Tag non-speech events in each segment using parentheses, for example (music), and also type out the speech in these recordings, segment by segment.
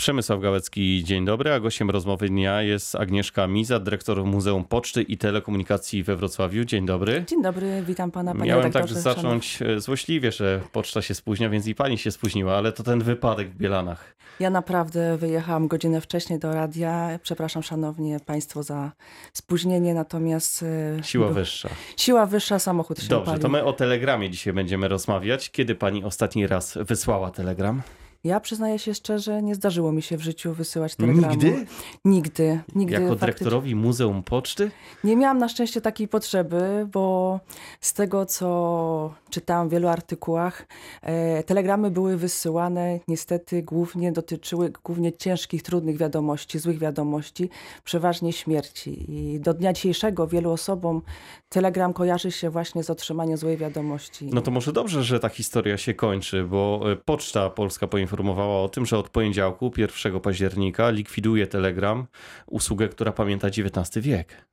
Przemysław Gałecki, dzień dobry, a gościem rozmowy dnia jest Agnieszka Miza, dyrektor Muzeum Poczty i Telekomunikacji we Wrocławiu. Dzień dobry. Dzień dobry, witam pana, panie Miałem także zacząć e, złośliwie, że poczta się spóźnia, więc i pani się spóźniła, ale to ten wypadek w Bielanach. Ja naprawdę wyjechałam godzinę wcześniej do radia. Przepraszam szanownie państwo za spóźnienie, natomiast... e, Siła wyższa. Siła wyższa, samochód się Dobrze, opalił. to my o telegramie dzisiaj będziemy rozmawiać. Kiedy pani ostatni raz wysłała telegram? Ja przyznaję się szczerze, nie zdarzyło mi się w życiu wysyłać telegramu. Nigdy? Nigdy, nigdy. Jako faktycznie. dyrektorowi Muzeum Poczty? Nie miałam na szczęście takiej potrzeby, bo z tego, co czytałam w wielu artykułach, e, telegramy były wysyłane, niestety głównie dotyczyły głównie ciężkich, trudnych wiadomości, złych wiadomości, przeważnie śmierci. I do dnia dzisiejszego wielu osobom telegram kojarzy się właśnie z otrzymaniem złej wiadomości. No to może dobrze, że ta historia się kończy, bo e, Poczta Polska poinformowała o tym, że od poniedziałku, 1 października, likwiduje Telegram, usługę, która pamięta XIX wiek.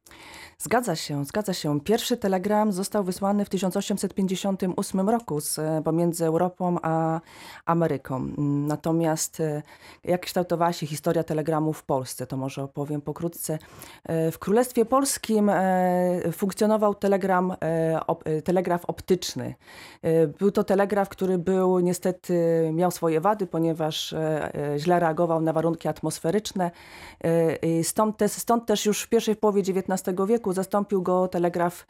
Zgadza się, zgadza się. Pierwszy telegram został wysłany w 1858 roku z, e, pomiędzy Europą a Ameryką. Mm, Natomiast e, jak kształtowała się historia telegramu w Polsce, to może opowiem pokrótce. E, W Królestwie Polskim funkcjonował telegram, telegraf optyczny. Był to telegraf, który był niestety, miał swoje wady, ponieważ źle reagował na warunki atmosferyczne. Stąd, te, stąd też już w pierwszej połowie XIX wieku zastąpił go telegraf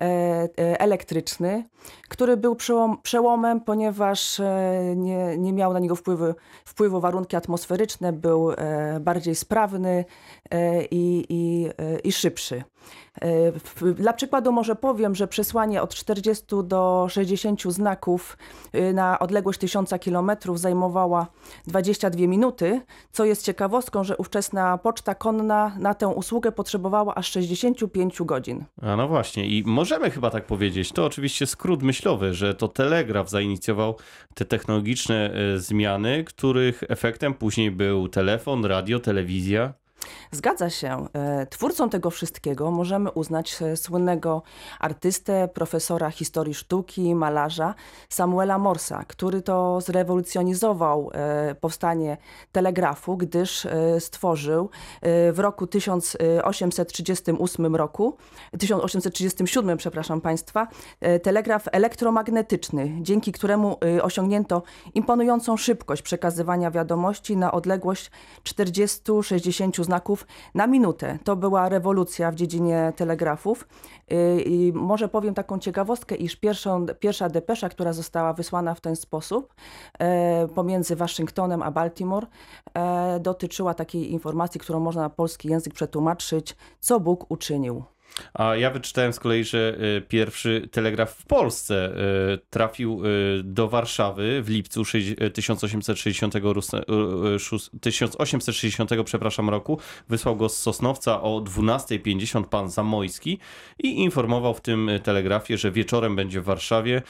e, e, elektryczny, który był przełom, przełomem, ponieważ e, nie, nie miał na niego wpływu, wpływu warunki atmosferyczne, był bardziej sprawny i, i szybszy. E, Dla przykładu może powiem, że przesłanie od 40 do 60 znaków y, na odległość 1000 km zajmowała 22 minuty, co jest ciekawostką, że ówczesna poczta konna na tę usługę potrzebowała aż 65 godzin. A no właśnie, i możemy chyba tak powiedzieć, to oczywiście skrót myślowy, że to telegraf zainicjował te technologiczne e, zmiany, których efektem później był telefon, radio, telewizja. Zgadza się. E, Twórcą tego wszystkiego możemy uznać e, słynnego artystę, profesora historii sztuki, malarza Samuela Morsa, który to zrewolucjonizował e, powstanie telegrafu, gdyż stworzył w roku 1838 roku, 1837, przepraszam Państwa, telegraf elektromagnetyczny, dzięki któremu osiągnięto imponującą szybkość przekazywania wiadomości na odległość 40-60 znaków na minutę. To była rewolucja w dziedzinie telegrafów. Y, I może powiem taką ciekawostkę, iż pierwszą, pierwsza depesza, która została wysłana w ten sposób e, pomiędzy Waszyngtonem a Baltimore, e, dotyczyła takiej informacji, którą można na polski język przetłumaczyć, co Bóg uczynił. A ja wyczytałem z kolei, że e, pierwszy telegraf w Polsce e, trafił e, do Warszawy w lipcu sześć- e, 1860, rus- e, e, szós- 1860 przepraszam, roku. Wysłał go z Sosnowca o 12.50 pan Zamojski i informował w tym telegrafie, że wieczorem będzie w Warszawie.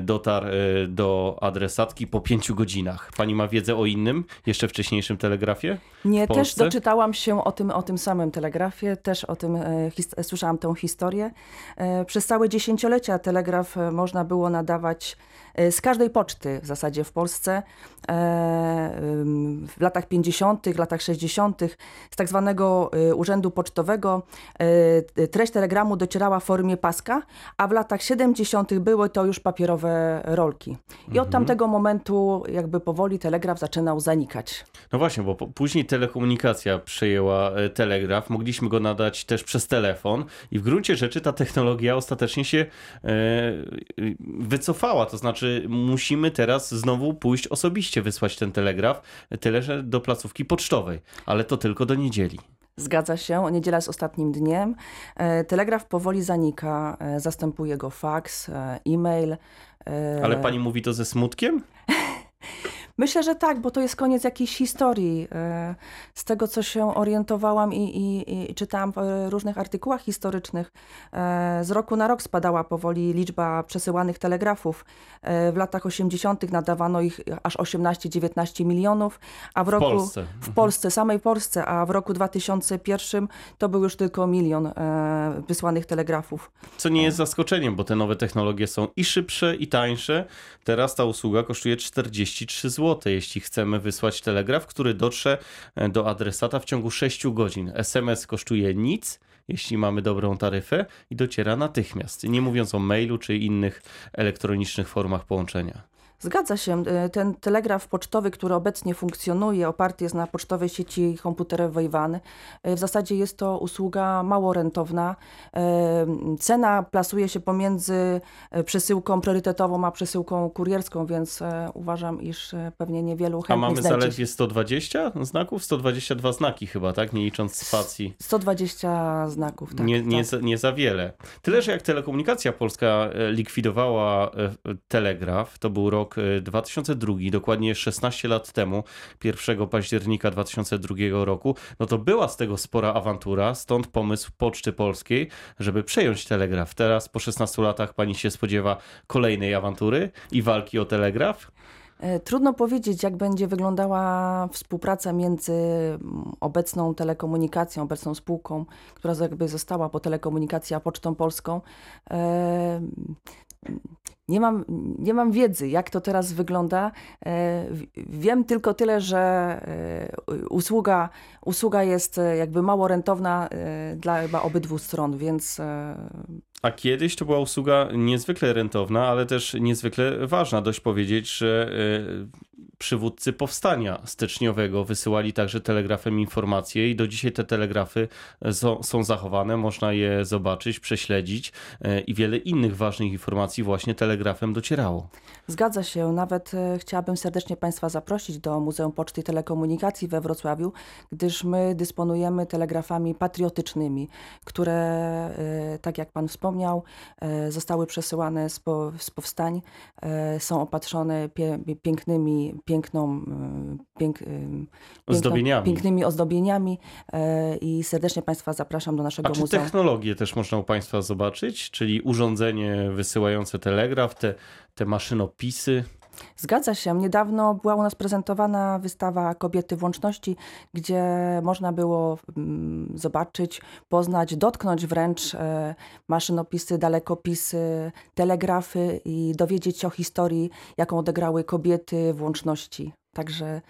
Dotarł do adresatki po pięciu godzinach. Pani ma wiedzę o innym, jeszcze wcześniejszym telegrafie? Nie, też doczytałam się o tym, o tym samym telegrafie, też o tym e, his- słyszałam tę historię. E, Przez całe dziesięciolecia telegraf e, można było nadawać e, z każdej poczty w zasadzie w Polsce. W latach 50., latach 60. z tak zwanego e, urzędu pocztowego e, treść telegramu docierała w formie paska, a w latach 70. były to już papierowe rolki. I od tamtego momentu jakby powoli telegraf zaczynał zanikać. No właśnie, bo później telekomunikacja przejęła e, telegraf, mogliśmy go nadać też przez telefon i w gruncie rzeczy ta technologia ostatecznie się e, wycofała, to znaczy musimy teraz znowu pójść osobiście wysłać ten telegraf, tyle że do placówki pocztowej, ale to tylko do niedzieli. Zgadza się, niedziela jest ostatnim dniem. E, Telegraf powoli zanika, e, zastępuje go faks, e, e-mail. e, Ale pani mówi to ze smutkiem? (laughs) Myślę, że tak, bo to jest koniec jakiejś historii. E, Z tego, co się orientowałam i, i, i czytałam w e, różnych artykułach historycznych, e, z roku na rok spadała powoli liczba przesyłanych telegrafów. W latach 80. nadawano ich aż 18-19 milionów, a w, roku Polsce. w Polsce, samej Polsce, a w roku 2001 to był już tylko milion wysłanych telegrafów. Co nie jest zaskoczeniem, bo te nowe technologie są i szybsze, i tańsze. Teraz ta usługa kosztuje 43 zł. Jeśli chcemy wysłać telegraf, który dotrze e, do adresata w ciągu 6 godzin. SMS kosztuje nic, jeśli mamy dobrą taryfę i dociera natychmiast. Nie mówiąc o mailu czy innych elektronicznych formach połączenia. Zgadza się. E, ten telegraf pocztowy, który obecnie funkcjonuje, oparty jest na pocztowej sieci komputerowej WAN. E, w zasadzie jest to usługa mało rentowna. E, cena plasuje się pomiędzy przesyłką priorytetową a przesyłką kurierską, więc uważam, iż pewnie niewielu chętnych A mamy znajdzie zaledwie 120 znaków? 122 znaki chyba, tak? Nie licząc spacji. 120 znaków, tak. Nie, nie, tak. Za, nie za wiele. Tyle, że jak Telekomunikacja Polska likwidowała telegraf, to był rok rok 2002, y, dokładnie 16 lat temu, 1 października 2002 roku, no to była z tego spora awantura, stąd pomysł Poczty Polskiej, żeby przejąć telegraf. Teraz po 16 latach pani się spodziewa kolejnej awantury i walki o telegraf? E, trudno powiedzieć, jak będzie wyglądała współpraca między mm, obecną telekomunikacją, obecną spółką, która jakby została po telekomunikacji, a Pocztą Polską. Nie mam, nie mam wiedzy, jak to teraz wygląda. E, wiem tylko tyle, że e, usługa, usługa jest e, jakby mało rentowna dla chyba obydwu stron, więc. A kiedyś to była usługa niezwykle rentowna, ale też niezwykle ważna. Dość powiedzieć, że przywódcy powstania styczniowego wysyłali także telegrafem informacje i do dzisiaj te telegrafy są, są zachowane, można je zobaczyć, prześledzić i wiele innych ważnych informacji właśnie telegrafem docierało. Zgadza się. Nawet e, chciałabym serdecznie Państwa zaprosić do Muzeum Poczty i Telekomunikacji we Wrocławiu, gdyż my dysponujemy telegrafami patriotycznymi, które, e, tak jak Pan wspomniał, e, zostały przesyłane z, po, z powstań, są opatrzone pięknymi, piękną, pięk, ozdobieniami. pięknymi ozdobieniami i serdecznie Państwa zapraszam do naszego A czy muzeum. technologię też można u Państwa zobaczyć, czyli urządzenie wysyłające telegraf, te, te maszynopisy? Zgadza się. Niedawno była u nas prezentowana wystawa Kobiety w łączności, gdzie można było mm, zobaczyć, poznać, dotknąć wręcz e, maszynopisy, dalekopisy, telegrafy i dowiedzieć się o historii, jaką odegrały kobiety w łączności. Także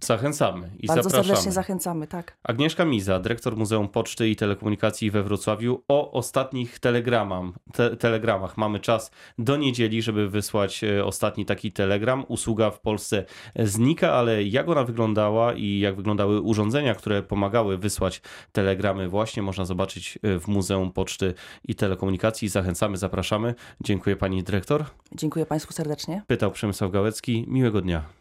Zachęcamy i bardzo zapraszamy. serdecznie zachęcamy, tak. Agnieszka Miza, dyrektor Muzeum Poczty i Telekomunikacji we Wrocławiu o ostatnich telegramach. Te, telegramach. Mamy czas do niedzieli, żeby wysłać e, ostatni taki telegram. Usługa w Polsce znika, ale jak ona wyglądała i jak wyglądały urządzenia, które pomagały wysłać telegramy właśnie można zobaczyć e, w Muzeum Poczty i Telekomunikacji. Zachęcamy, zapraszamy. Dziękuję pani dyrektor. Dziękuję państwu serdecznie. Pytał Przemysław Gałecki. Miłego dnia.